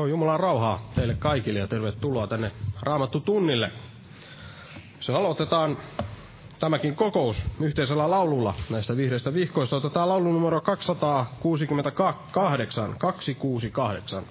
Joo, Jumalan rauhaa teille kaikille ja tervetuloa tänne Raamattu tunnille. Se aloitetaan tämäkin kokous yhteisellä laululla näistä vihreistä vihkoista. Otetaan laulu numero 268, 268.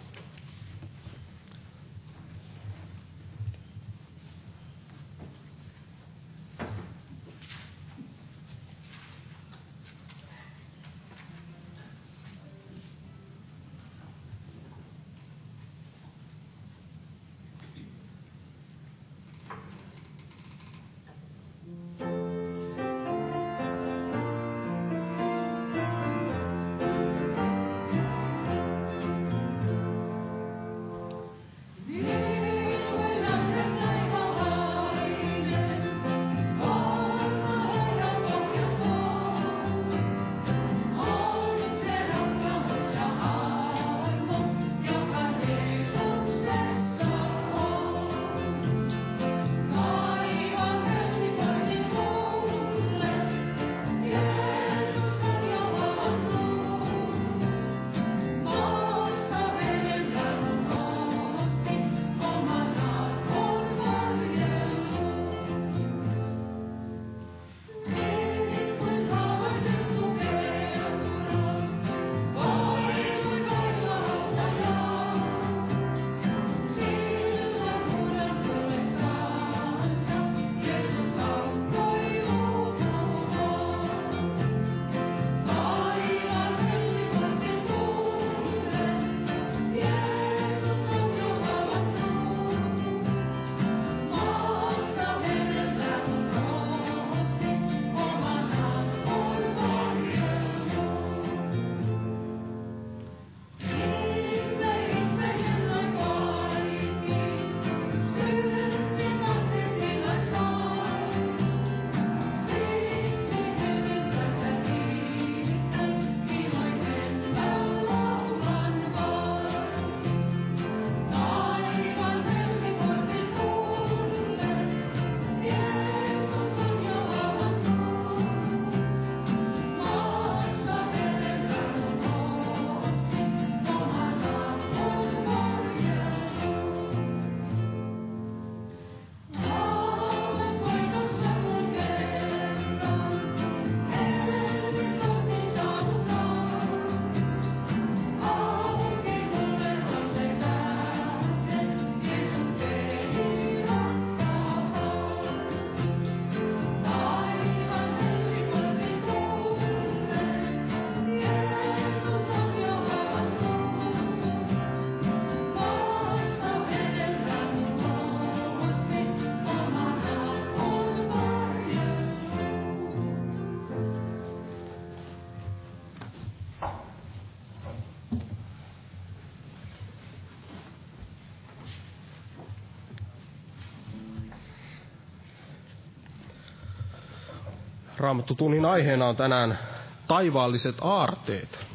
Raamattu tunnin aiheena on tänään taivaalliset aarteet.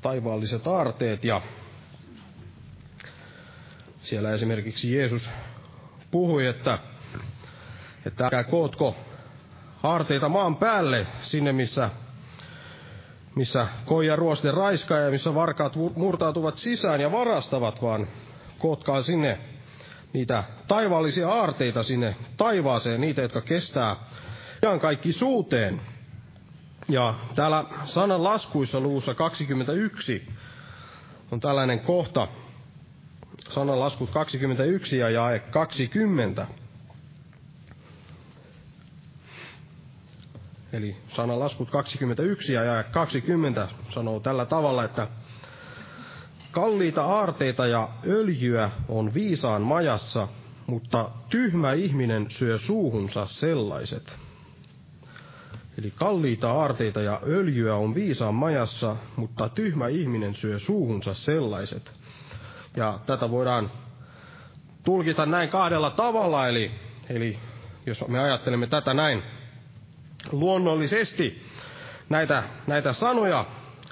Taivaalliset aarteet ja siellä esimerkiksi Jeesus puhui, että, että älkää kootko aarteita maan päälle sinne, missä, missä koija ruoste raiskaa ja missä varkaat murtautuvat sisään ja varastavat, vaan kootkaa sinne niitä taivaallisia aarteita sinne taivaaseen, niitä, jotka kestää ihan kaikki suuteen. Ja täällä sanan laskuissa luussa 21 on tällainen kohta, sanan laskut 21 ja jae 20. Eli sanan laskut 21 ja jae 20 sanoo tällä tavalla, että kalliita aarteita ja öljyä on viisaan majassa, mutta tyhmä ihminen syö suuhunsa sellaiset. Eli kalliita aarteita ja öljyä on viisaan majassa, mutta tyhmä ihminen syö suuhunsa sellaiset. Ja tätä voidaan tulkita näin kahdella tavalla, eli, eli jos me ajattelemme tätä näin luonnollisesti, näitä, näitä sanoja,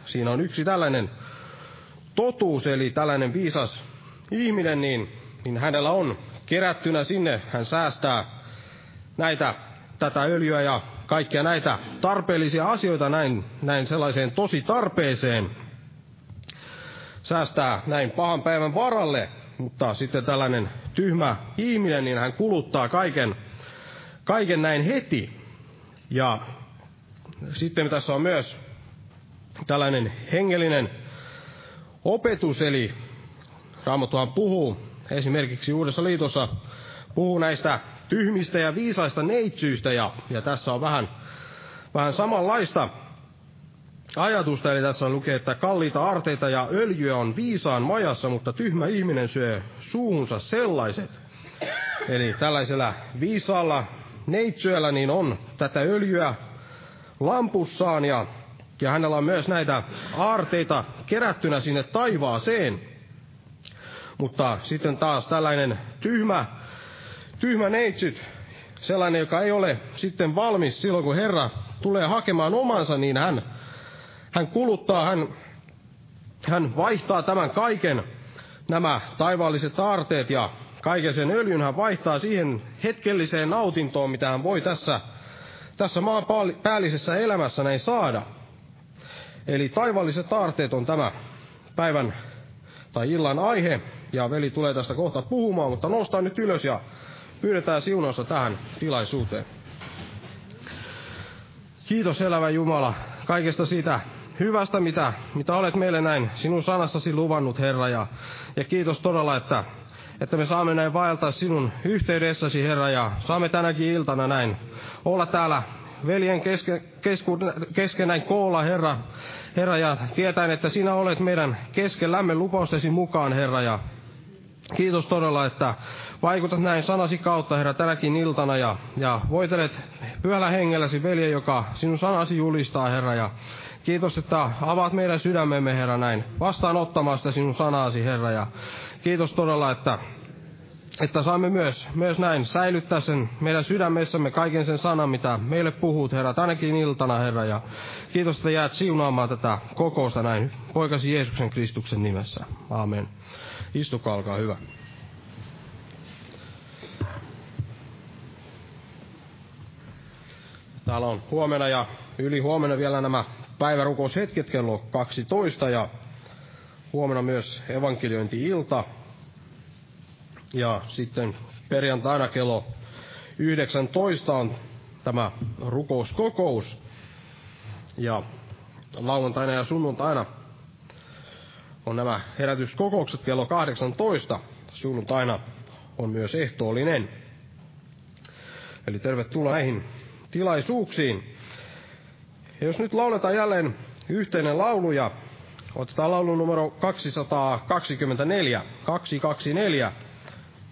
siinä on yksi tällainen totuus, eli tällainen viisas ihminen, niin, niin hänellä on kerättynä sinne, hän säästää näitä, tätä öljyä ja kaikkia näitä tarpeellisia asioita näin, näin sellaiseen tosi tarpeeseen. säästää näin pahan päivän varalle, mutta sitten tällainen tyhmä ihminen, niin hän kuluttaa kaiken, kaiken näin heti. Ja sitten tässä on myös tällainen hengellinen opetus, eli Raamattuhan puhuu esimerkiksi Uudessa liitossa, puhuu näistä tyhmistä ja viisaista neitsyistä, ja, ja tässä on vähän, vähän samanlaista ajatusta, eli tässä on lukee, että kalliita arteita ja öljyä on viisaan majassa, mutta tyhmä ihminen syö suunsa sellaiset. Eli tällaisella viisaalla neitsyöllä niin on tätä öljyä lampussaan ja, ja hänellä on myös näitä aarteita kerättynä sinne taivaaseen. Mutta sitten taas tällainen tyhmä, tyhmä neitsyt, sellainen, joka ei ole sitten valmis silloin, kun Herra tulee hakemaan omansa, niin hän, hän kuluttaa, hän, hän vaihtaa tämän kaiken, nämä taivaalliset aarteet ja kaiken sen öljyn hän vaihtaa siihen hetkelliseen nautintoon, mitä hän voi tässä, tässä maan päällisessä elämässä näin saada. Eli taivaalliset aarteet on tämä päivän tai illan aihe, ja veli tulee tästä kohta puhumaan, mutta nostaa nyt ylös ja pyydetään siunausta tähän tilaisuuteen. Kiitos elävä Jumala kaikesta siitä hyvästä, mitä, mitä olet meille näin sinun sanassasi luvannut, Herra. Ja, ja kiitos todella, että, että me saamme näin vaeltaa sinun yhteydessäsi, Herra, ja saamme tänäkin iltana näin olla täällä veljen keske, kesku, kesken näin koolla, Herra, Herra, ja tietäen, että sinä olet meidän keskellämme lupaustesi mukaan, Herra, ja kiitos todella, että vaikutat näin sanasi kautta, Herra, tänäkin iltana, ja, ja voitelet pyhällä hengelläsi, velje, joka sinun sanasi julistaa, Herra, ja Kiitos, että avaat meidän sydämemme, Herra, näin vastaanottamaan sitä sinun sanaasi, Herra. Ja kiitos todella, että, että saamme myös, myös näin säilyttää sen meidän sydämessämme kaiken sen sanan, mitä meille puhut, Herra, tänäkin iltana, Herra. Ja kiitos, että jäät siunaamaan tätä kokousta näin poikasi Jeesuksen Kristuksen nimessä. Aamen. Istukaa, olkaa hyvä. Täällä on huomenna ja yli huomenna vielä nämä päivärukoushetket kello 12 ja huomenna myös evankeliointi-ilta. Ja sitten perjantaina kello 19 on tämä rukouskokous. Ja lauantaina ja sunnuntaina on nämä herätyskokoukset kello 18. Sunnuntaina on myös ehtoollinen. Eli tervetuloa näihin tilaisuuksiin. Ja jos nyt lauletaan jälleen yhteinen laulu ja otetaan laulu numero 224, 224.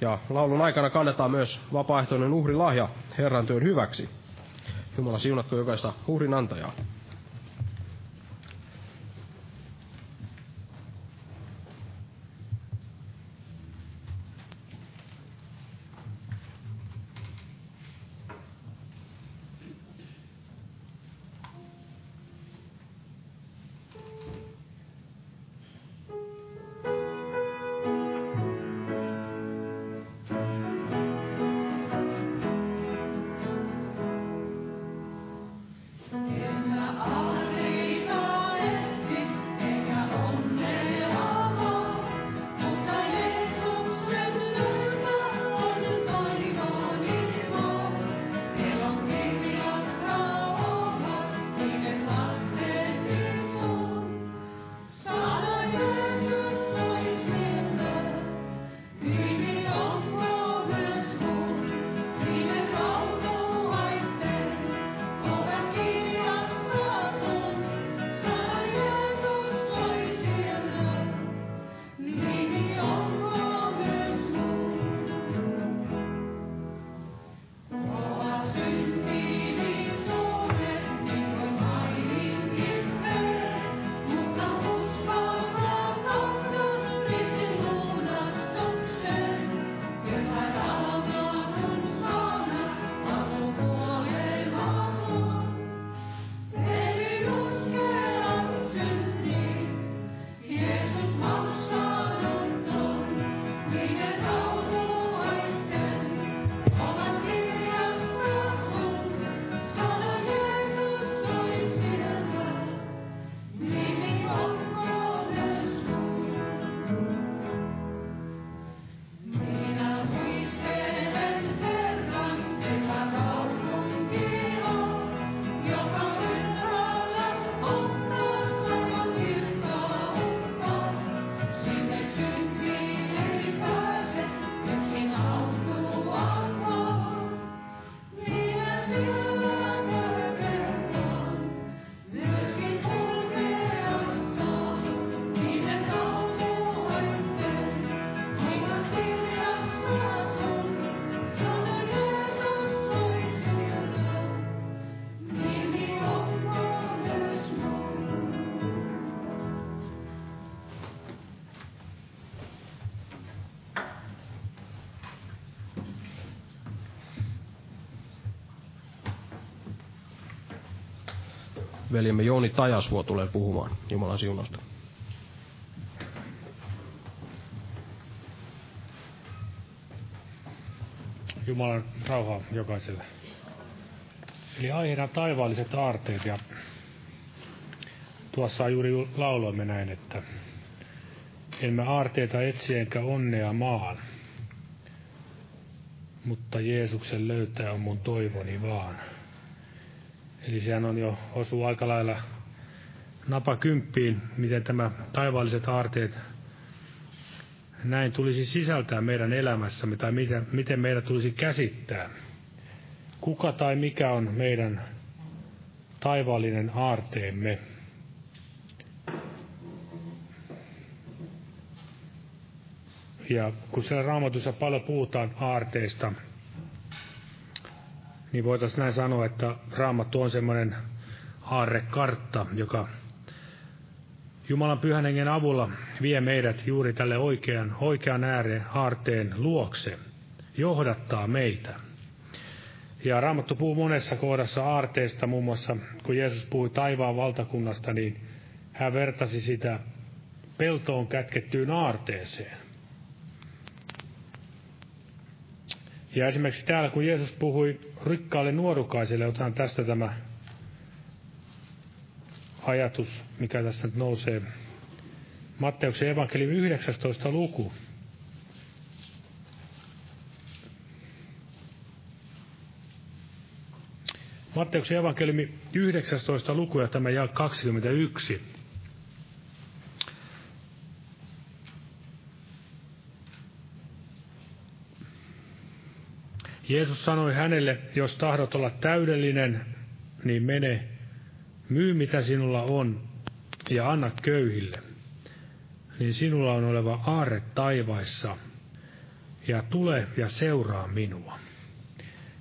Ja laulun aikana kannetaan myös vapaaehtoinen uhrilahja Herran työn hyväksi. Jumala siunatko jokaista uhrin antajaa. Veljemme Jouni Tajasvuo tulee puhumaan Jumalan siunasta. Jumalan rauhaa jokaiselle. Eli aiheena taivaalliset aarteet ja tuossa juuri lauloimme näin, että en mä aarteita etsi enkä onnea maan, mutta Jeesuksen löytää on mun toivoni vaan. Eli sehän on jo osu aika lailla napakymppiin, miten tämä taivaalliset aarteet näin tulisi sisältää meidän elämässämme tai miten, miten meidän tulisi käsittää. Kuka tai mikä on meidän taivaallinen aarteemme? Ja kun siellä raamatussa paljon puhutaan aarteista, niin voitaisiin näin sanoa, että raamattu on semmoinen aarrekartta, joka Jumalan pyhän hengen avulla vie meidät juuri tälle oikean, oikean ääreen aarteen luokse, johdattaa meitä. Ja Raamattu puhuu monessa kohdassa aarteesta, muun muassa kun Jeesus puhui taivaan valtakunnasta, niin hän vertasi sitä peltoon kätkettyyn aarteeseen. Ja esimerkiksi täällä, kun Jeesus puhui rikkaalle nuorukaiselle, otetaan tästä tämä ajatus, mikä tässä nyt nousee. Matteuksen evankeliumi 19. luku. Matteuksen evankeliumi 19. luku ja tämä jää 21. Jeesus sanoi hänelle, jos tahdot olla täydellinen, niin mene, myy mitä sinulla on ja anna köyhille, niin sinulla on oleva aarre taivaissa, ja tule ja seuraa minua.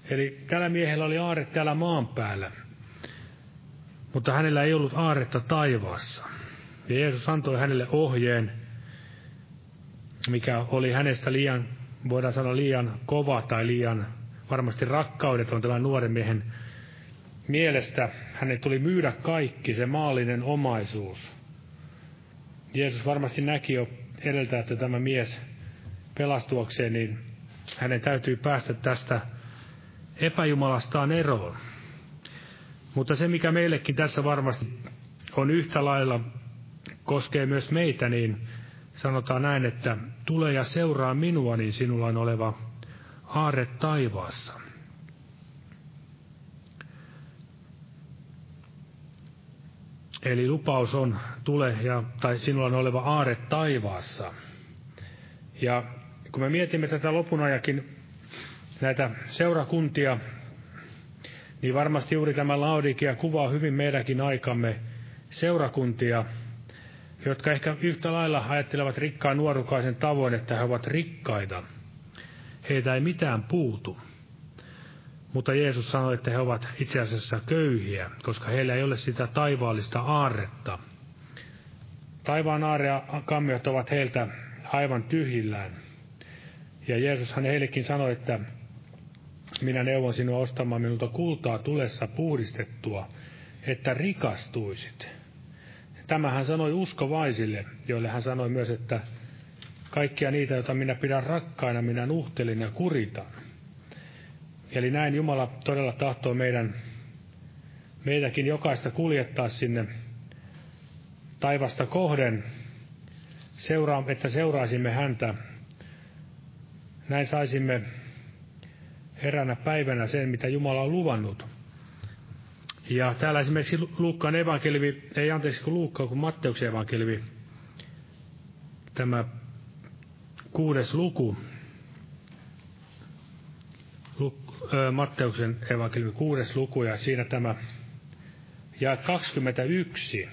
Eli tällä miehellä oli aarre täällä maan päällä, mutta hänellä ei ollut aaretta taivaassa. Ja Jeesus antoi hänelle ohjeen, mikä oli hänestä liian, voidaan sanoa liian kova tai liian varmasti rakkaudet on tämän nuoren miehen mielestä. Hänen tuli myydä kaikki, se maallinen omaisuus. Jeesus varmasti näki jo edeltä, että tämä mies pelastuakseen, niin hänen täytyy päästä tästä epäjumalastaan eroon. Mutta se, mikä meillekin tässä varmasti on yhtä lailla, koskee myös meitä, niin sanotaan näin, että tule ja seuraa minua, niin sinulla on oleva aarre taivaassa. Eli lupaus on, tule ja, tai sinulla on oleva aare taivaassa. Ja kun me mietimme tätä lopunajakin näitä seurakuntia, niin varmasti juuri tämä Laodikia kuvaa hyvin meidänkin aikamme seurakuntia, jotka ehkä yhtä lailla ajattelevat rikkaan nuorukaisen tavoin, että he ovat rikkaita. Heitä ei mitään puutu. Mutta Jeesus sanoi, että he ovat itse asiassa köyhiä, koska heillä ei ole sitä taivaallista aarretta. Taivaan aarre ja kammiot ovat heiltä aivan tyhjillään. Ja Jeesushan heillekin sanoi, että minä neuvon sinua ostamaan minulta kultaa tulessa puhdistettua, että rikastuisit. Tämä hän sanoi uskovaisille, joille hän sanoi myös, että kaikkia niitä, joita minä pidän rakkaina, minä nuhtelin ja kuritan. Eli näin Jumala todella tahtoo meidän, meitäkin jokaista kuljettaa sinne taivasta kohden, seuraa, että seuraisimme häntä. Näin saisimme eränä päivänä sen, mitä Jumala on luvannut. Ja täällä esimerkiksi Luukkaan evankeliumi, ei anteeksi kun Luukkaan, kun Matteuksen evankeliumi, tämä kuudes luku, Matteuksen evankeliumi kuudes luku ja siinä tämä ja 21.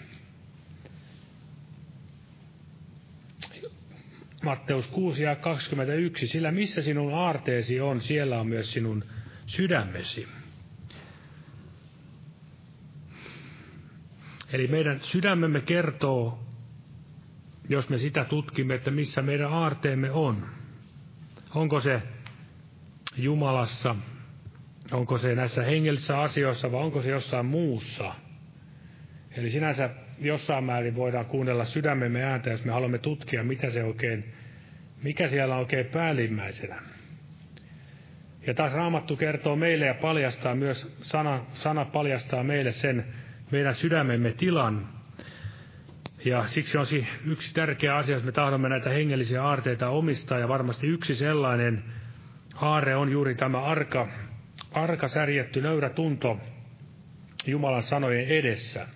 Matteus 6 ja 21. Sillä missä sinun aarteesi on, siellä on myös sinun sydämesi. Eli meidän sydämemme kertoo, jos me sitä tutkimme, että missä meidän aarteemme on. Onko se Jumalassa, Onko se näissä hengellisissä asioissa vai onko se jossain muussa? Eli sinänsä jossain määrin voidaan kuunnella sydämemme ääntä, jos me haluamme tutkia, mitä se oikein, mikä siellä on oikein päällimmäisenä. Ja taas Raamattu kertoo meille ja paljastaa myös, sana, sana paljastaa meille sen meidän sydämemme tilan. Ja siksi on yksi tärkeä asia, jos me tahdomme näitä hengellisiä aarteita omistaa, ja varmasti yksi sellainen aarre on juuri tämä arka, arka särjetty nöyrä tunto Jumalan sanojen edessä.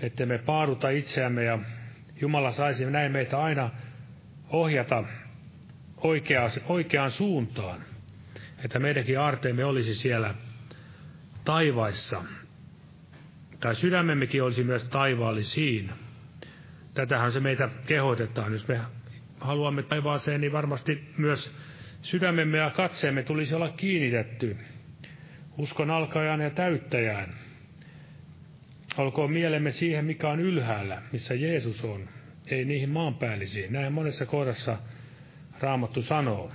Että me paaduta itseämme ja Jumala saisi näin meitä aina ohjata oikeaan, oikeaan suuntaan. Että meidänkin aarteemme olisi siellä taivaissa. Tai sydämemmekin olisi myös taivaallisiin. Tätähän se meitä kehotetaan. Jos me haluamme taivaaseen, niin varmasti myös sydämemme ja katseemme tulisi olla kiinnitetty uskon alkajaan ja täyttäjään. Olkoon mielemme siihen, mikä on ylhäällä, missä Jeesus on, ei niihin maanpäällisiin. Näin monessa kohdassa Raamattu sanoo.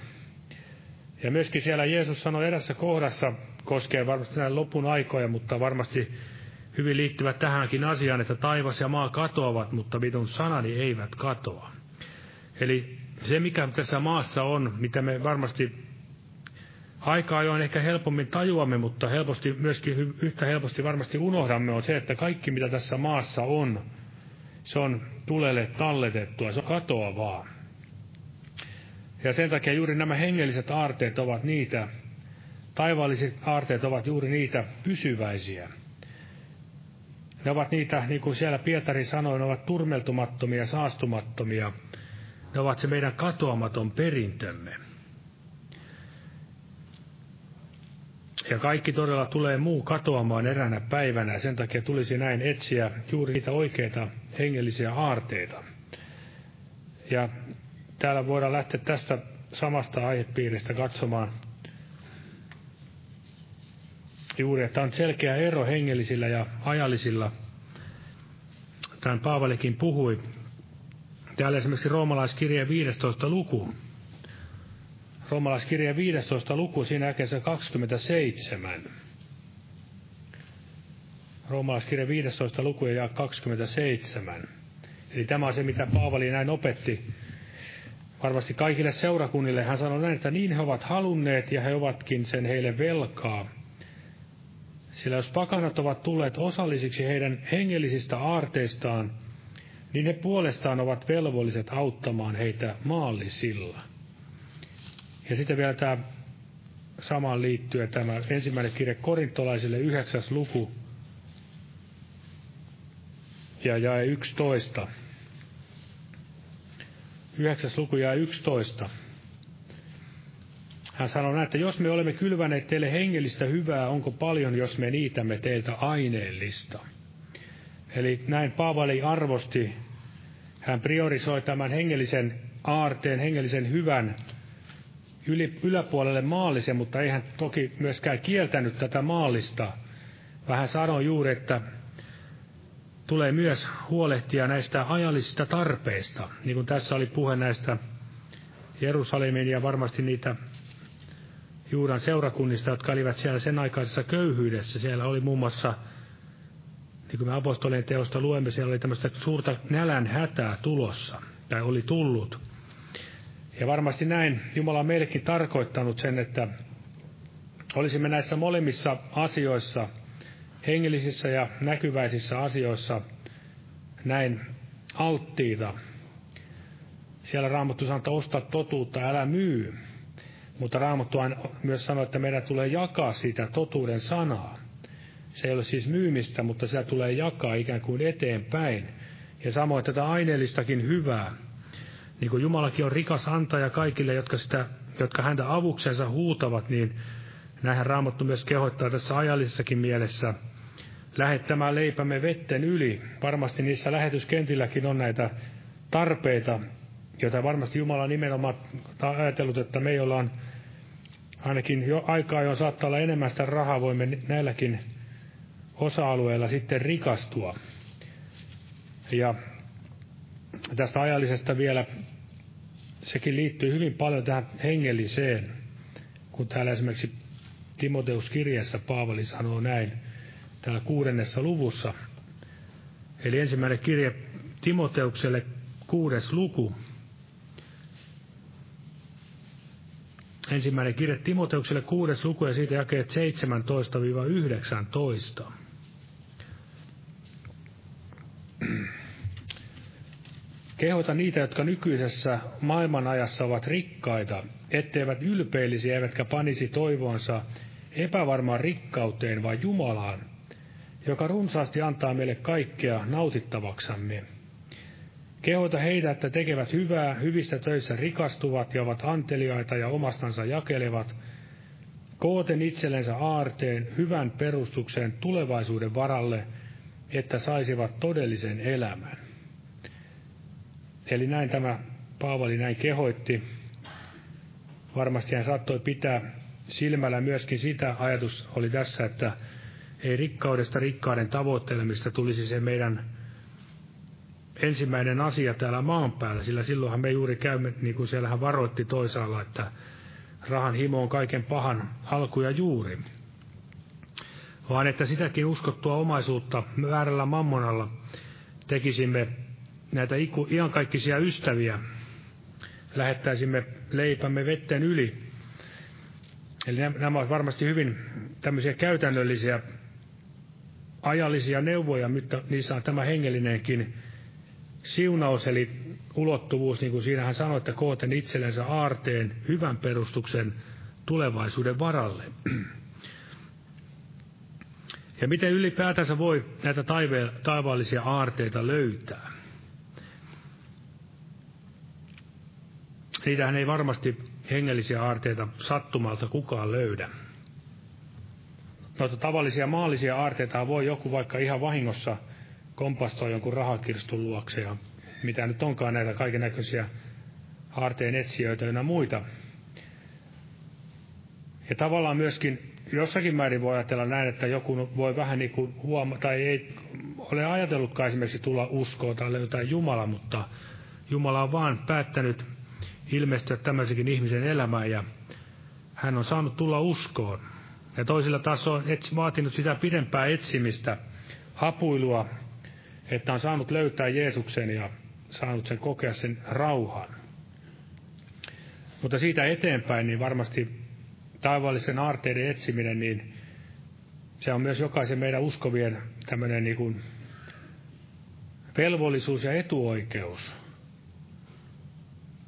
Ja myöskin siellä Jeesus sanoi erässä kohdassa, koskee varmasti näin lopun aikoja, mutta varmasti hyvin liittyvät tähänkin asiaan, että taivas ja maa katoavat, mutta minun sanani eivät katoa. Eli se, mikä tässä maassa on, mitä me varmasti aika ajoin ehkä helpommin tajuamme, mutta helposti myöskin yhtä helposti varmasti unohdamme, on se, että kaikki mitä tässä maassa on, se on tulelle talletettua, se on katoavaa. Ja sen takia juuri nämä hengelliset aarteet ovat niitä, taivaalliset aarteet ovat juuri niitä pysyväisiä. Ne ovat niitä, niin kuin siellä Pietari sanoi, ne ovat turmeltumattomia, saastumattomia. Ne ovat se meidän katoamaton perintömme. Ja kaikki todella tulee muu katoamaan eränä päivänä, sen takia tulisi näin etsiä juuri niitä oikeita hengellisiä aarteita. Ja täällä voidaan lähteä tästä samasta aihepiiristä katsomaan juuri, että on selkeä ero hengellisillä ja ajallisilla. Tämän Paavalikin puhui. Täällä esimerkiksi roomalaiskirjeen 15. luku. Roomalaiskirjeen 15. luku, siinä äkensä 27. Roomalaiskirjeen 15. luku ja 27. Eli tämä on se, mitä Paavali näin opetti varmasti kaikille seurakunnille. Hän sanoi näin, että niin he ovat halunneet ja he ovatkin sen heille velkaa. Sillä jos pakanat ovat tulleet osallisiksi heidän hengellisistä aarteistaan, niin he puolestaan ovat velvolliset auttamaan heitä maallisilla. Ja sitten vielä tämä samaan liittyen tämä ensimmäinen kirje korintolaisille yhdeksäs luku ja jae 11. Yhdeksäs luku ja 11. Hän sanoi näin, että jos me olemme kylväneet teille hengellistä hyvää, onko paljon, jos me niitämme teiltä aineellista? Eli näin Paavali arvosti, hän priorisoi tämän hengellisen aarteen, hengellisen hyvän yli, yläpuolelle maallisen, mutta ei hän toki myöskään kieltänyt tätä maallista. Vähän sanoi juuri, että tulee myös huolehtia näistä ajallisista tarpeista, niin kuin tässä oli puhe näistä Jerusalemin ja varmasti niitä Juudan seurakunnista, jotka olivat siellä sen aikaisessa köyhyydessä. Siellä oli muun muassa, niin kuin me apostolien teosta luemme, siellä oli tämmöistä suurta nälän hätää tulossa, tai oli tullut. Ja varmasti näin Jumala on meillekin tarkoittanut sen, että olisimme näissä molemmissa asioissa, hengellisissä ja näkyväisissä asioissa, näin alttiita. Siellä Raamattu sanoo, että osta totuutta, älä myy. Mutta Raamattu myös sanoo, että meidän tulee jakaa sitä totuuden sanaa. Se ei ole siis myymistä, mutta sitä tulee jakaa ikään kuin eteenpäin. Ja samoin tätä aineellistakin hyvää. Niin kuin Jumalakin on rikas antaja kaikille, jotka, sitä, jotka häntä avuksensa huutavat, niin näinhän Raamattu myös kehottaa tässä ajallisessakin mielessä lähettämään leipämme vetten yli. Varmasti niissä lähetyskentilläkin on näitä tarpeita, joita varmasti Jumala nimenomaan on ajatellut, että me, joilla on ainakin jo aikaa jo saattaa olla enemmän sitä rahaa, voimme näilläkin osa-alueilla sitten rikastua. Ja tästä ajallisesta vielä, sekin liittyy hyvin paljon tähän hengelliseen, kun täällä esimerkiksi Timoteus kirjassa Paavali sanoo näin, täällä kuudennessa luvussa. Eli ensimmäinen kirje Timoteukselle kuudes luku. Ensimmäinen kirje Timoteukselle kuudes luku ja siitä jakeet 17-19. Kehota niitä, jotka nykyisessä maailmanajassa ovat rikkaita, etteivät ylpeillisiä eivätkä panisi toivonsa epävarmaan rikkauteen, vaan Jumalaan, joka runsaasti antaa meille kaikkea nautittavaksamme. Kehota heitä, että tekevät hyvää, hyvistä töissä rikastuvat ja ovat anteliaita ja omastansa jakelevat, kooten itsellensä aarteen hyvän perustuksen tulevaisuuden varalle, että saisivat todellisen elämän. Eli näin tämä Paavali näin kehoitti. Varmasti hän saattoi pitää silmällä myöskin sitä, ajatus oli tässä, että ei rikkaudesta rikkauden tavoittelemista tulisi se meidän ensimmäinen asia täällä maan päällä, sillä silloinhan me juuri käymme, niin kuin siellä hän varoitti toisaalla, että rahan himo on kaiken pahan alku ja juuri. Vaan että sitäkin uskottua omaisuutta väärällä mammonalla tekisimme näitä iankaikkisia ystäviä, lähettäisimme leipämme vetten yli. Eli nämä ovat varmasti hyvin tämmöisiä käytännöllisiä ajallisia neuvoja, mutta niissä on tämä hengellinenkin siunaus, eli ulottuvuus, niin kuin siinä hän sanoi, että kooten itsellensä aarteen hyvän perustuksen tulevaisuuden varalle. Ja miten ylipäätänsä voi näitä taivaallisia aarteita löytää? Niitähän ei varmasti hengellisiä aarteita sattumalta kukaan löydä. Noita tavallisia maallisia aarteita voi joku vaikka ihan vahingossa kompastua jonkun rahakirstun luokse ja mitä nyt onkaan näitä kaiken näköisiä aarteen etsijöitä ja muita. Ja tavallaan myöskin jossakin määrin voi ajatella näin, että joku voi vähän niin kuin huoma- tai ei ole ajatellutkaan esimerkiksi tulla uskoon tai löytää Jumala, mutta Jumala on vaan päättänyt ilmestyä tämmöisenkin ihmisen elämään ja hän on saanut tulla uskoon. Ja toisilla taas on vaatinut sitä pidempää etsimistä, hapuilua, että on saanut löytää Jeesuksen ja saanut sen kokea sen rauhan. Mutta siitä eteenpäin, niin varmasti taivaallisen aarteiden etsiminen, niin se on myös jokaisen meidän uskovien tämmöinen niin kuin velvollisuus ja etuoikeus.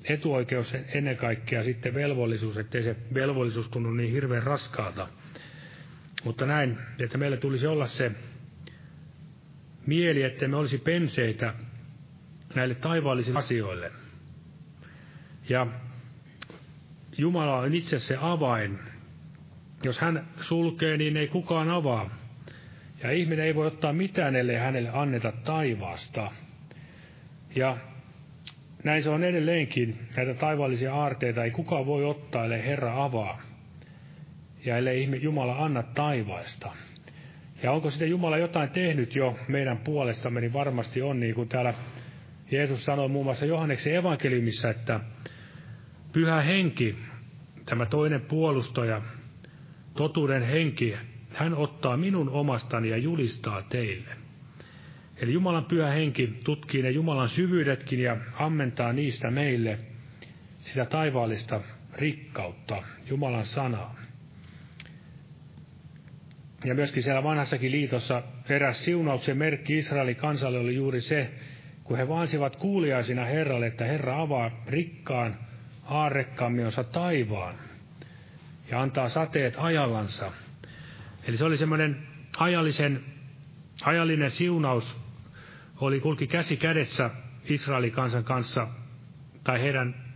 Etuoikeus ennen kaikkea sitten velvollisuus, ettei se velvollisuus tunnu niin hirveän raskaalta. Mutta näin, että meillä tulisi olla se mieli, että me olisi penseitä näille taivaallisille asioille. Ja Jumala on itse se avain. Jos hän sulkee, niin ei kukaan avaa. Ja ihminen ei voi ottaa mitään, ellei hänelle anneta taivaasta. Ja näin se on edelleenkin. Näitä taivaallisia aarteita ei kukaan voi ottaa, ellei Herra avaa. Ja ellei Jumala anna taivaista. Ja onko sitten Jumala jotain tehnyt jo meidän puolestamme, niin varmasti on, niin kuin täällä Jeesus sanoi muun muassa Johanneksen evankeliumissa, että pyhä henki, tämä toinen puolustaja, totuuden henki, hän ottaa minun omastani ja julistaa teille. Eli Jumalan pyhä henki tutkii ne Jumalan syvyydetkin ja ammentaa niistä meille sitä taivaallista rikkautta, Jumalan sanaa. Ja myöskin siellä vanhassakin liitossa eräs siunauksen merkki Israelin kansalle oli juuri se, kun he vaansivat kuuliaisina Herralle, että Herra avaa rikkaan aarrekkaamionsa taivaan ja antaa sateet ajallansa. Eli se oli semmoinen ajallisen, ajallinen siunaus, oli kulki käsi kädessä Israelin kansan kanssa, tai heidän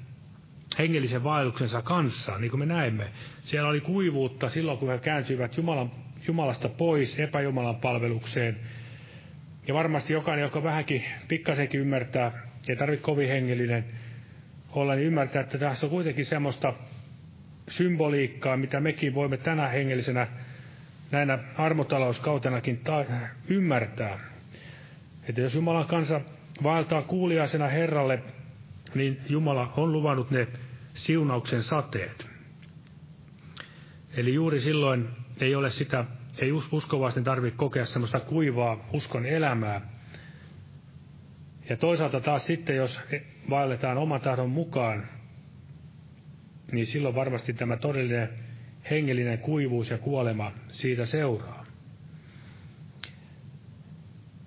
hengellisen vaelluksensa kanssa, niin kuin me näemme. Siellä oli kuivuutta silloin, kun he kääntyivät Jumalan, Jumalasta pois epäjumalan palvelukseen. Ja varmasti jokainen, joka vähänkin pikkasenkin ymmärtää, ei tarvitse kovin hengellinen olla, niin ymmärtää, että tässä on kuitenkin semmoista symboliikkaa, mitä mekin voimme tänä hengellisenä näinä armotalouskautenakin ta- ymmärtää. Että jos Jumalan kansa vaeltaa kuuliaisena Herralle, niin Jumala on luvannut ne siunauksen sateet. Eli juuri silloin ei ole sitä ei uskovaisten tarvitse kokea semmoista kuivaa uskon elämää. Ja toisaalta taas sitten, jos vaelletaan oman tahdon mukaan, niin silloin varmasti tämä todellinen hengellinen kuivuus ja kuolema siitä seuraa.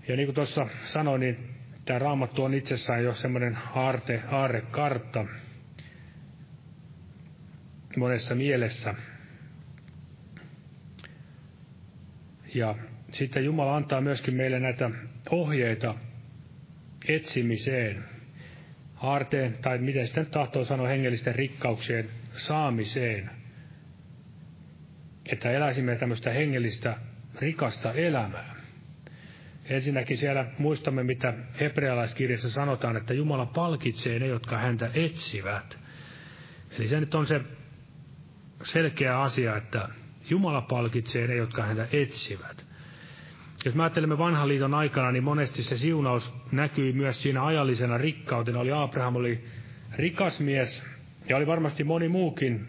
Ja niin kuin tuossa sanoin, niin tämä raamattu on itsessään jo semmoinen aarte, aarrekartta monessa mielessä. Ja sitten Jumala antaa myöskin meille näitä ohjeita etsimiseen, aarteen, tai miten sitten tahtoo sanoa hengellisten rikkauksien saamiseen. Että eläisimme tämmöistä hengellistä rikasta elämää. Ensinnäkin siellä muistamme, mitä hebrealaiskirjassa sanotaan, että Jumala palkitsee ne, jotka häntä etsivät. Eli se nyt on se selkeä asia, että Jumala palkitsee ne, jotka häntä etsivät. Jos me ajattelemme vanhan liiton aikana, niin monesti se siunaus näkyy myös siinä ajallisena rikkautena. Oli Abraham oli rikas mies ja oli varmasti moni muukin,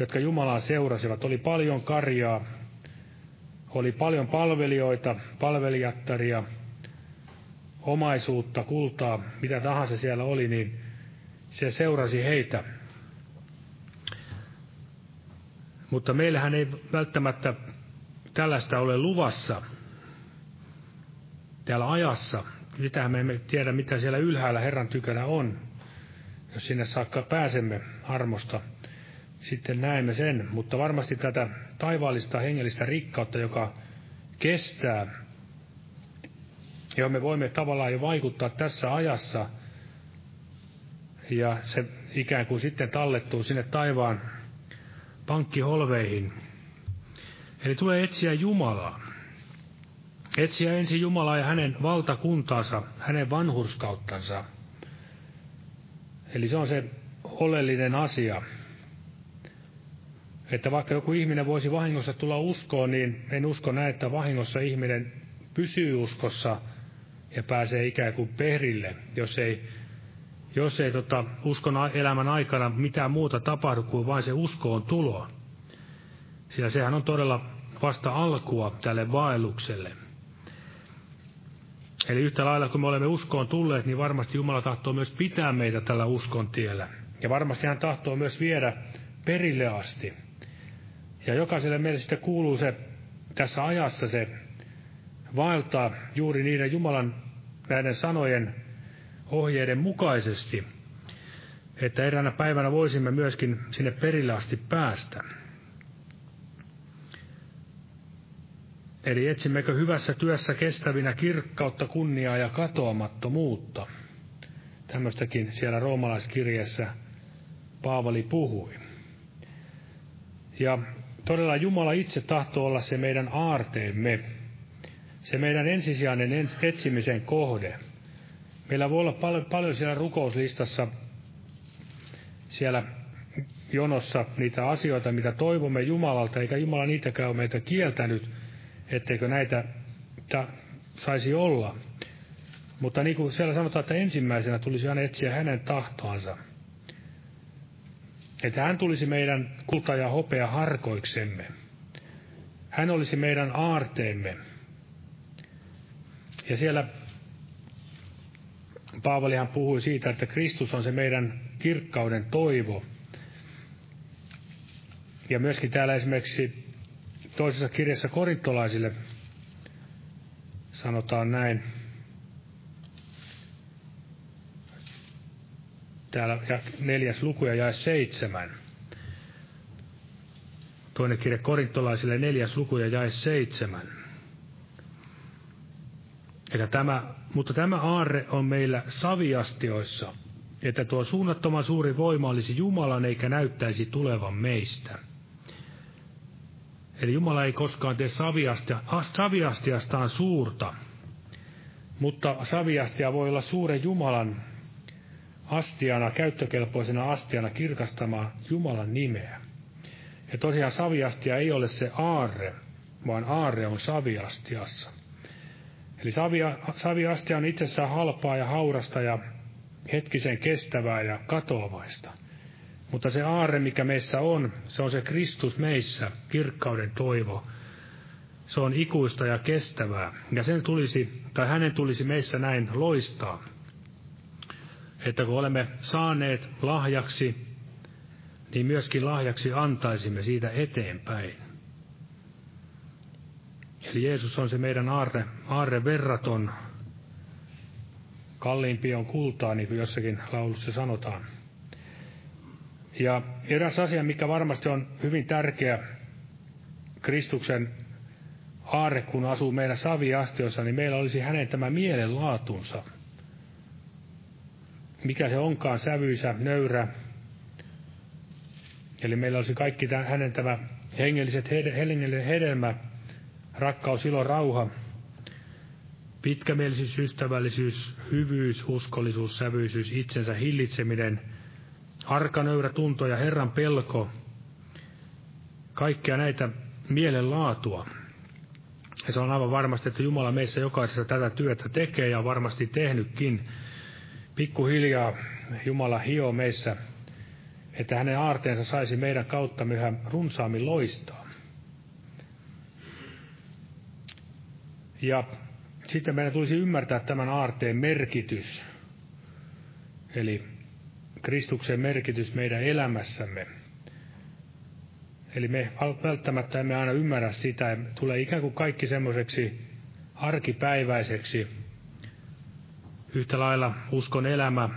jotka Jumalaa seurasivat. Oli paljon karjaa, oli paljon palvelijoita, palvelijattaria, omaisuutta, kultaa, mitä tahansa siellä oli, niin se seurasi heitä. Mutta meillähän ei välttämättä tällaista ole luvassa täällä ajassa. Mitähän me emme tiedä, mitä siellä ylhäällä Herran tykönä on. Jos sinne saakka pääsemme armosta, sitten näemme sen. Mutta varmasti tätä taivaallista hengellistä rikkautta, joka kestää, johon me voimme tavallaan jo vaikuttaa tässä ajassa, ja se ikään kuin sitten tallettuu sinne taivaan pankkiholveihin. Eli tulee etsiä Jumalaa. Etsiä ensin Jumalaa ja hänen valtakuntaansa, hänen vanhurskauttansa. Eli se on se oleellinen asia. Että vaikka joku ihminen voisi vahingossa tulla uskoon, niin en usko näin, että vahingossa ihminen pysyy uskossa ja pääsee ikään kuin perille, jos ei, jos ei tota, uskon elämän aikana mitään muuta tapahdu kuin vain se uskoon tulo. Sillä sehän on todella vasta alkua tälle vaellukselle. Eli yhtä lailla kun me olemme uskoon tulleet, niin varmasti Jumala tahtoo myös pitää meitä tällä uskon tiellä. Ja varmasti hän tahtoo myös viedä perille asti. Ja jokaiselle meille sitten kuuluu se tässä ajassa se vaeltaa juuri niiden Jumalan näiden sanojen ohjeiden mukaisesti, että eräänä päivänä voisimme myöskin sinne perille asti päästä. Eli etsimmekö hyvässä työssä kestävinä kirkkautta, kunniaa ja katoamattomuutta. Tämmöistäkin siellä roomalaiskirjassa Paavali puhui. Ja todella Jumala itse tahtoo olla se meidän aarteemme, se meidän ensisijainen etsimisen kohde. Meillä voi olla paljon, paljon siellä rukouslistassa, siellä jonossa niitä asioita, mitä toivomme Jumalalta, eikä Jumala niitäkään ole meitä kieltänyt, etteikö näitä saisi olla. Mutta niin kuin siellä sanotaan, että ensimmäisenä tulisi aina etsiä hänen tahtoansa. Että hän tulisi meidän kulta ja hopea harkoiksemme. Hän olisi meidän aarteemme. Ja siellä Paavalihan puhui siitä, että Kristus on se meidän kirkkauden toivo. Ja myöskin täällä esimerkiksi toisessa kirjassa korintolaisille sanotaan näin. Täällä neljäs luku ja jae seitsemän. Toinen kirja korintolaisille neljäs luku ja jae seitsemän. Että tämä, mutta tämä aarre on meillä saviastioissa, että tuo suunnattoman suuri voima olisi Jumalan eikä näyttäisi tulevan meistä. Eli Jumala ei koskaan tee saviastia, saviastiastaan suurta, mutta saviastia voi olla suuren Jumalan astiana, käyttökelpoisena astiana kirkastamaan Jumalan nimeä. Ja tosiaan saviastia ei ole se aarre, vaan aarre on saviastiassa. Eli savia, saviastia on itsessään halpaa ja haurasta ja hetkisen kestävää ja katoavaista. Mutta se aarre, mikä meissä on, se on se Kristus meissä, kirkkauden toivo. se on ikuista ja kestävää. Ja sen tulisi, tai hänen tulisi meissä näin loistaa. Että kun olemme saaneet lahjaksi, niin myöskin lahjaksi antaisimme siitä eteenpäin. Eli Jeesus on se meidän aarre, aarre verraton, kalliimpi on kultaa, niin kuin jossakin laulussa sanotaan. Ja eräs asia, mikä varmasti on hyvin tärkeä Kristuksen aarre, kun asuu meidän saviastiossa, niin meillä olisi hänen tämä mielenlaatunsa. Mikä se onkaan, sävyisä, nöyrä. Eli meillä olisi kaikki tämän, hänen tämä hengelliset, hengellinen hedelmä, rakkaus, ilo, rauha, pitkämielisyys, ystävällisyys, hyvyys, uskollisuus, sävyisyys, itsensä hillitseminen, arkanöyrä tunto ja Herran pelko, kaikkea näitä mielenlaatua. Ja se on aivan varmasti, että Jumala meissä jokaisessa tätä työtä tekee ja on varmasti tehnytkin. Pikkuhiljaa Jumala hioo meissä, että hänen aarteensa saisi meidän kautta yhä runsaammin loistaa. Ja sitten meidän tulisi ymmärtää tämän aarteen merkitys, eli Kristuksen merkitys meidän elämässämme. Eli me välttämättä emme aina ymmärrä sitä, tulee ikään kuin kaikki semmoiseksi arkipäiväiseksi. Yhtä lailla uskon elämä,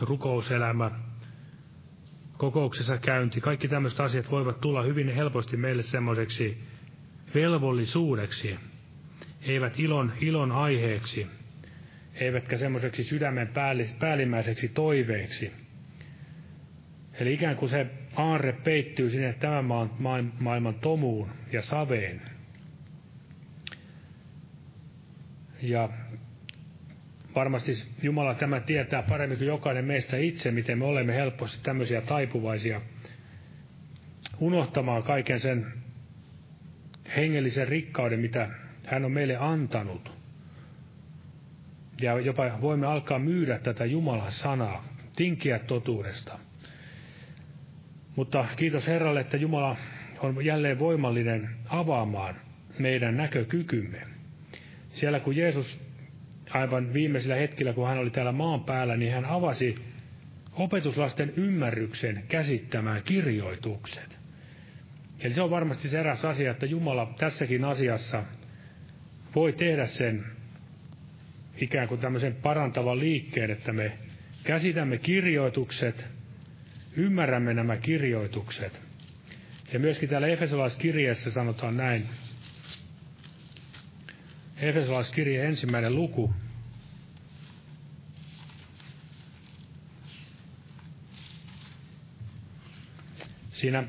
rukouselämä, kokouksessa käynti, kaikki tämmöiset asiat voivat tulla hyvin helposti meille semmoiseksi velvollisuudeksi, eivät ilon, ilon aiheeksi, eivätkä semmoiseksi sydämen päällimmäiseksi toiveeksi. Eli ikään kuin se aarre peittyy sinne tämän maan, maailman tomuun ja saveen. Ja varmasti Jumala tämä tietää paremmin kuin jokainen meistä itse, miten me olemme helposti tämmöisiä taipuvaisia unohtamaan kaiken sen hengellisen rikkauden, mitä hän on meille antanut. Ja jopa voimme alkaa myydä tätä Jumalan sanaa, tinkiä totuudesta. Mutta kiitos Herralle, että Jumala on jälleen voimallinen avaamaan meidän näkökykymme. Siellä kun Jeesus aivan viimeisillä hetkillä, kun hän oli täällä maan päällä, niin hän avasi opetuslasten ymmärryksen käsittämään kirjoitukset. Eli se on varmasti se eräs asia, että Jumala tässäkin asiassa voi tehdä sen ikään kuin tämmöisen parantavan liikkeen, että me käsitämme kirjoitukset, ymmärrämme nämä kirjoitukset. Ja myöskin täällä Efesolaiskirjeessä sanotaan näin. Efesolaiskirje ensimmäinen luku. Siinä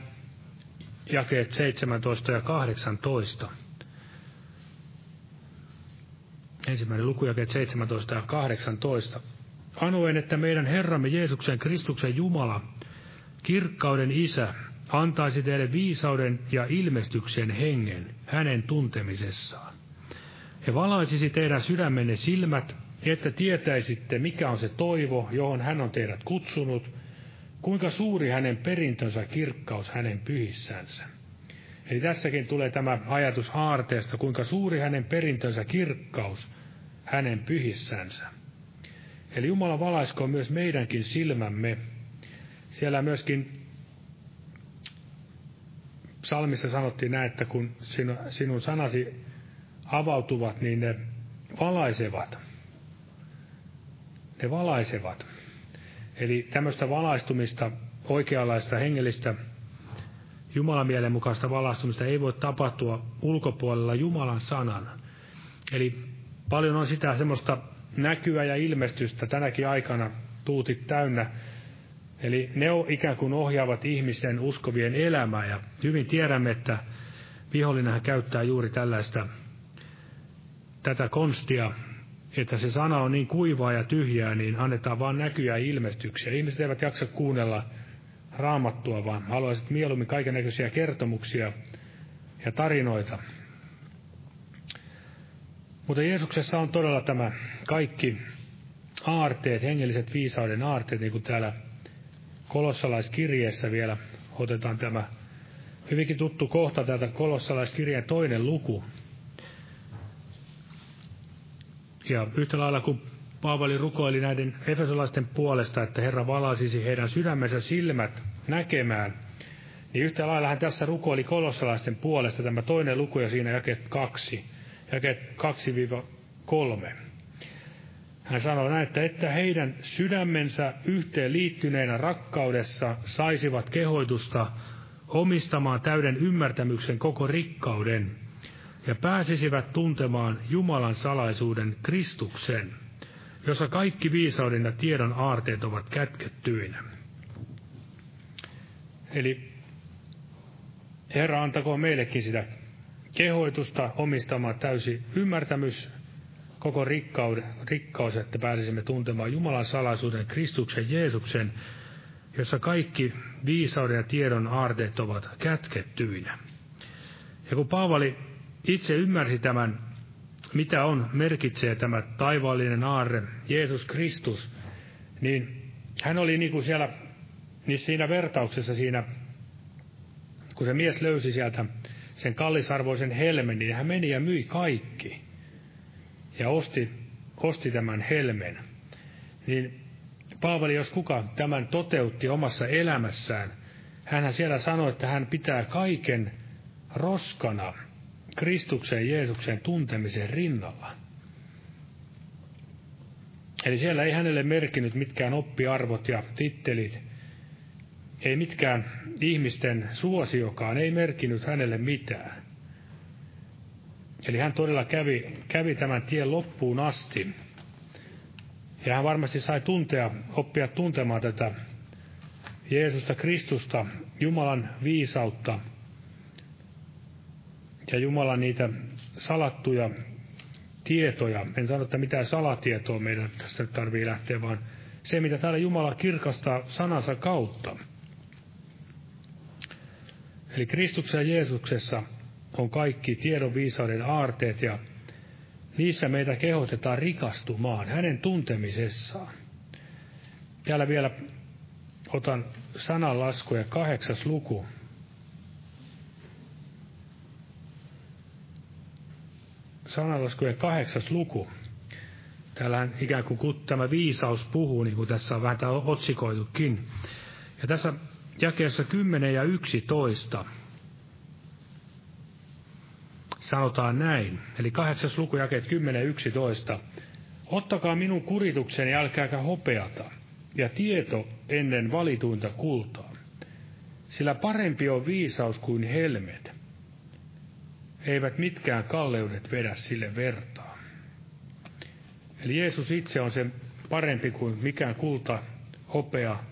jakeet 17 ja 18. Ensimmäinen luku, jakeet 17 ja 18. Anoen, että meidän Herramme Jeesuksen Kristuksen Jumala, kirkkauden Isä, antaisi teille viisauden ja ilmestyksen hengen hänen tuntemisessaan. Ja valaisisi teidän sydämenne silmät, että tietäisitte, mikä on se toivo, johon hän on teidät kutsunut, kuinka suuri hänen perintönsä kirkkaus hänen pyhissänsä. Eli tässäkin tulee tämä ajatus aarteesta, kuinka suuri hänen perintönsä kirkkaus hänen pyhissänsä. Eli Jumala valaiskoon myös meidänkin silmämme. Siellä myöskin psalmissa sanottiin näin, että kun sinun sanasi avautuvat, niin ne valaisevat. Ne valaisevat. Eli tämmöistä valaistumista, oikeanlaista hengellistä Jumalan mielen mukaista valaistumista ei voi tapahtua ulkopuolella Jumalan sanan. Eli paljon on sitä semmoista näkyä ja ilmestystä tänäkin aikana tuutit täynnä. Eli ne ikään kuin ohjaavat ihmisen uskovien elämää ja hyvin tiedämme, että vihollinen käyttää juuri tällaista tätä konstia, että se sana on niin kuivaa ja tyhjää, niin annetaan vaan näkyjä ja ilmestyksiä. Ihmiset eivät jaksa kuunnella raamattua, vaan haluaisit mieluummin kaiken näköisiä kertomuksia ja tarinoita. Mutta Jeesuksessa on todella tämä kaikki aarteet, hengelliset viisauden aarteet, niin kuin täällä kolossalaiskirjeessä vielä otetaan tämä hyvinkin tuttu kohta täältä kolossalaiskirjeen toinen luku. Ja yhtä lailla kuin Paavali rukoili näiden efesolaisten puolesta, että Herra valaisisi heidän sydämensä silmät näkemään, niin yhtä lailla hän tässä rukoili kolossalaisten puolesta, tämä toinen luku ja siinä jakeet kaksi, jakeet 2-3. Hän sanoi näin, että, että heidän sydämensä yhteen liittyneenä rakkaudessa saisivat kehoitusta omistamaan täyden ymmärtämyksen koko rikkauden ja pääsisivät tuntemaan Jumalan salaisuuden Kristuksen, jossa kaikki viisauden ja tiedon aarteet ovat kätkettyinä. Eli Herra antakoon meillekin sitä kehoitusta omistamaan täysi ymmärtämys, koko rikkaus, rikkaus, että pääsisimme tuntemaan Jumalan salaisuuden Kristuksen Jeesuksen, jossa kaikki viisauden ja tiedon aarteet ovat kätkettyinä. Ja kun Paavali itse ymmärsi tämän, mitä on, merkitsee tämä taivaallinen aarre, Jeesus Kristus, niin hän oli niin kuin siellä, niin siinä vertauksessa siinä, kun se mies löysi sieltä sen kallisarvoisen helmen, niin hän meni ja myi kaikki. Ja osti, osti tämän helmen. Niin Paavali, jos kuka tämän toteutti omassa elämässään, hän siellä sanoi, että hän pitää kaiken roskana Kristuksen Jeesuksen tuntemisen rinnalla. Eli siellä ei hänelle merkinyt mitkään oppiarvot ja tittelit, ei mitkään ihmisten suosiokaan, ei merkinyt hänelle mitään. Eli hän todella kävi, kävi tämän tien loppuun asti. Ja hän varmasti sai tuntea, oppia tuntemaan tätä Jeesusta Kristusta, Jumalan viisautta ja Jumalan niitä salattuja tietoja. En sano, että mitään salatietoa meidän tässä tarvii lähteä, vaan se, mitä täällä Jumala kirkastaa sanansa kautta. Eli Kristuksessa ja Jeesuksessa on kaikki tiedon viisauden aarteet ja niissä meitä kehotetaan rikastumaan hänen tuntemisessaan. Täällä vielä otan sananlaskuja kahdeksas luku. Sananlaskujen kahdeksas luku. Täällähän ikään kuin tämä viisaus puhuu, niin kuin tässä on vähän otsikoitukin. Ja tässä jakeessa 10 ja 11 sanotaan näin, eli kahdeksas luku jakeet 10 ja 11. Ottakaa minun kuritukseni, älkääkä hopeata, ja tieto ennen valituinta kultaa. Sillä parempi on viisaus kuin helmet. Eivät mitkään kalleudet vedä sille vertaa. Eli Jeesus itse on se parempi kuin mikään kulta, hopea.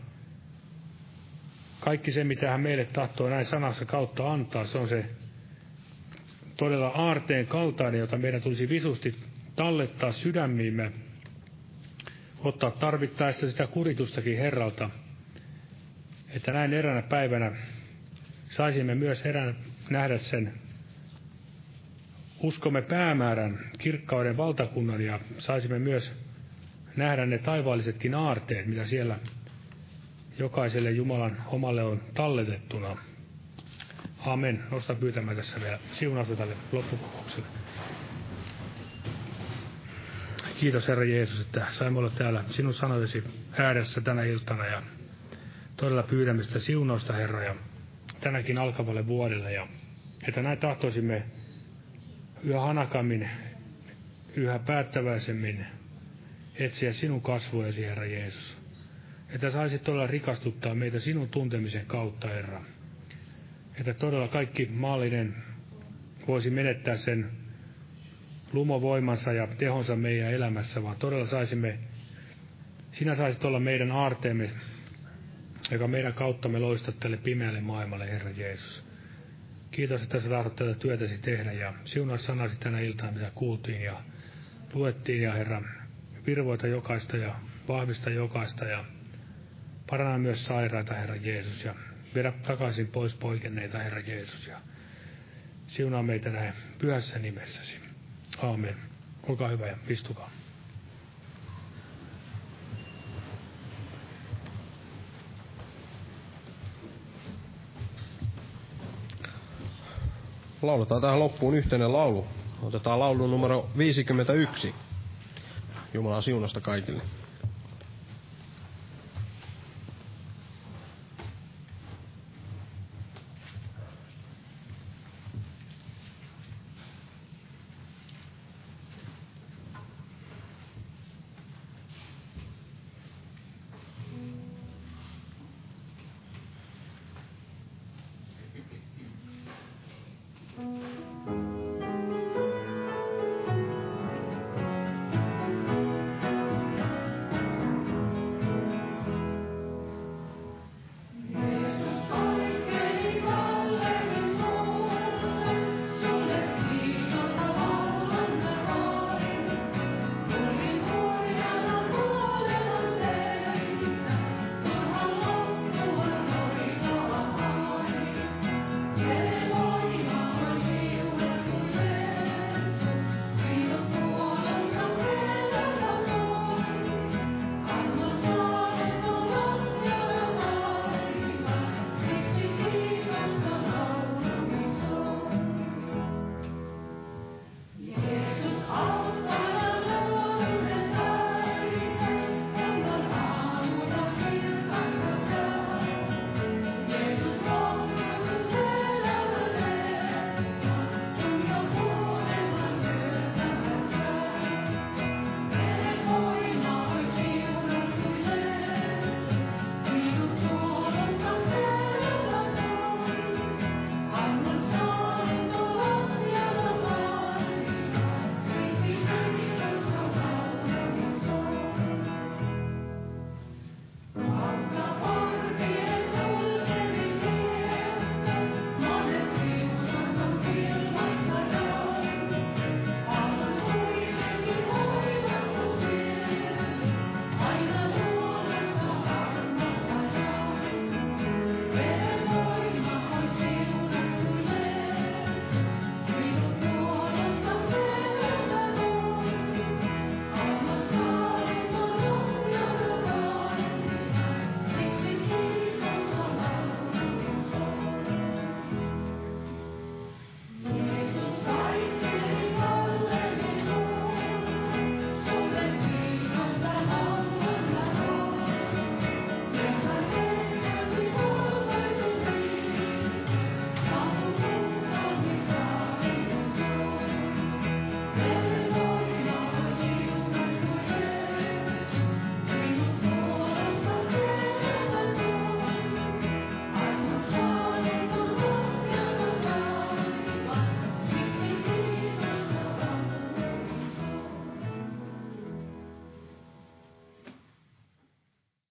Kaikki se, mitä hän meille tahtoo näin sanassa kautta antaa, se on se todella aarteen kaltainen, jota meidän tulisi visusti tallettaa sydämiimme, ottaa tarvittaessa sitä kuritustakin Herralta, että näin eränä päivänä saisimme myös erään nähdä sen uskomme päämäärän, kirkkauden valtakunnan ja saisimme myös nähdä ne taivaallisetkin aarteet, mitä siellä jokaiselle Jumalan omalle on talletettuna. Amen. Nosta pyytämään tässä vielä siunausta tälle loppukokoukselle. Kiitos Herra Jeesus, että saimme olla täällä sinun sanojesi ääressä tänä iltana ja todella pyydämme sitä siunausta Herra ja tänäkin alkavalle vuodelle ja että näin tahtoisimme yhä hanakammin, yhä päättäväisemmin etsiä sinun kasvojesi Herra Jeesus. Että saisit todella rikastuttaa meitä sinun tuntemisen kautta Herra että todella kaikki maallinen voisi menettää sen lumovoimansa ja tehonsa meidän elämässä, vaan todella saisimme, sinä saisit olla meidän aarteemme, joka meidän kauttamme loistat tälle pimeälle maailmalle, Herra Jeesus. Kiitos, että sä tahdot tätä työtäsi tehdä ja siunaa sanasi tänä iltana, mitä kuultiin ja luettiin ja Herra, virvoita jokaista ja vahvista jokaista ja paranna myös sairaita, Herra Jeesus, ja Vedä takaisin pois poikenneita, Herra Jeesus, ja siunaa meitä näin pyhässä nimessäsi. Aamen. Olkaa hyvä ja istukaa. Lauletaan tähän loppuun yhteinen laulu. Otetaan laulu numero 51. Jumalan siunasta kaikille.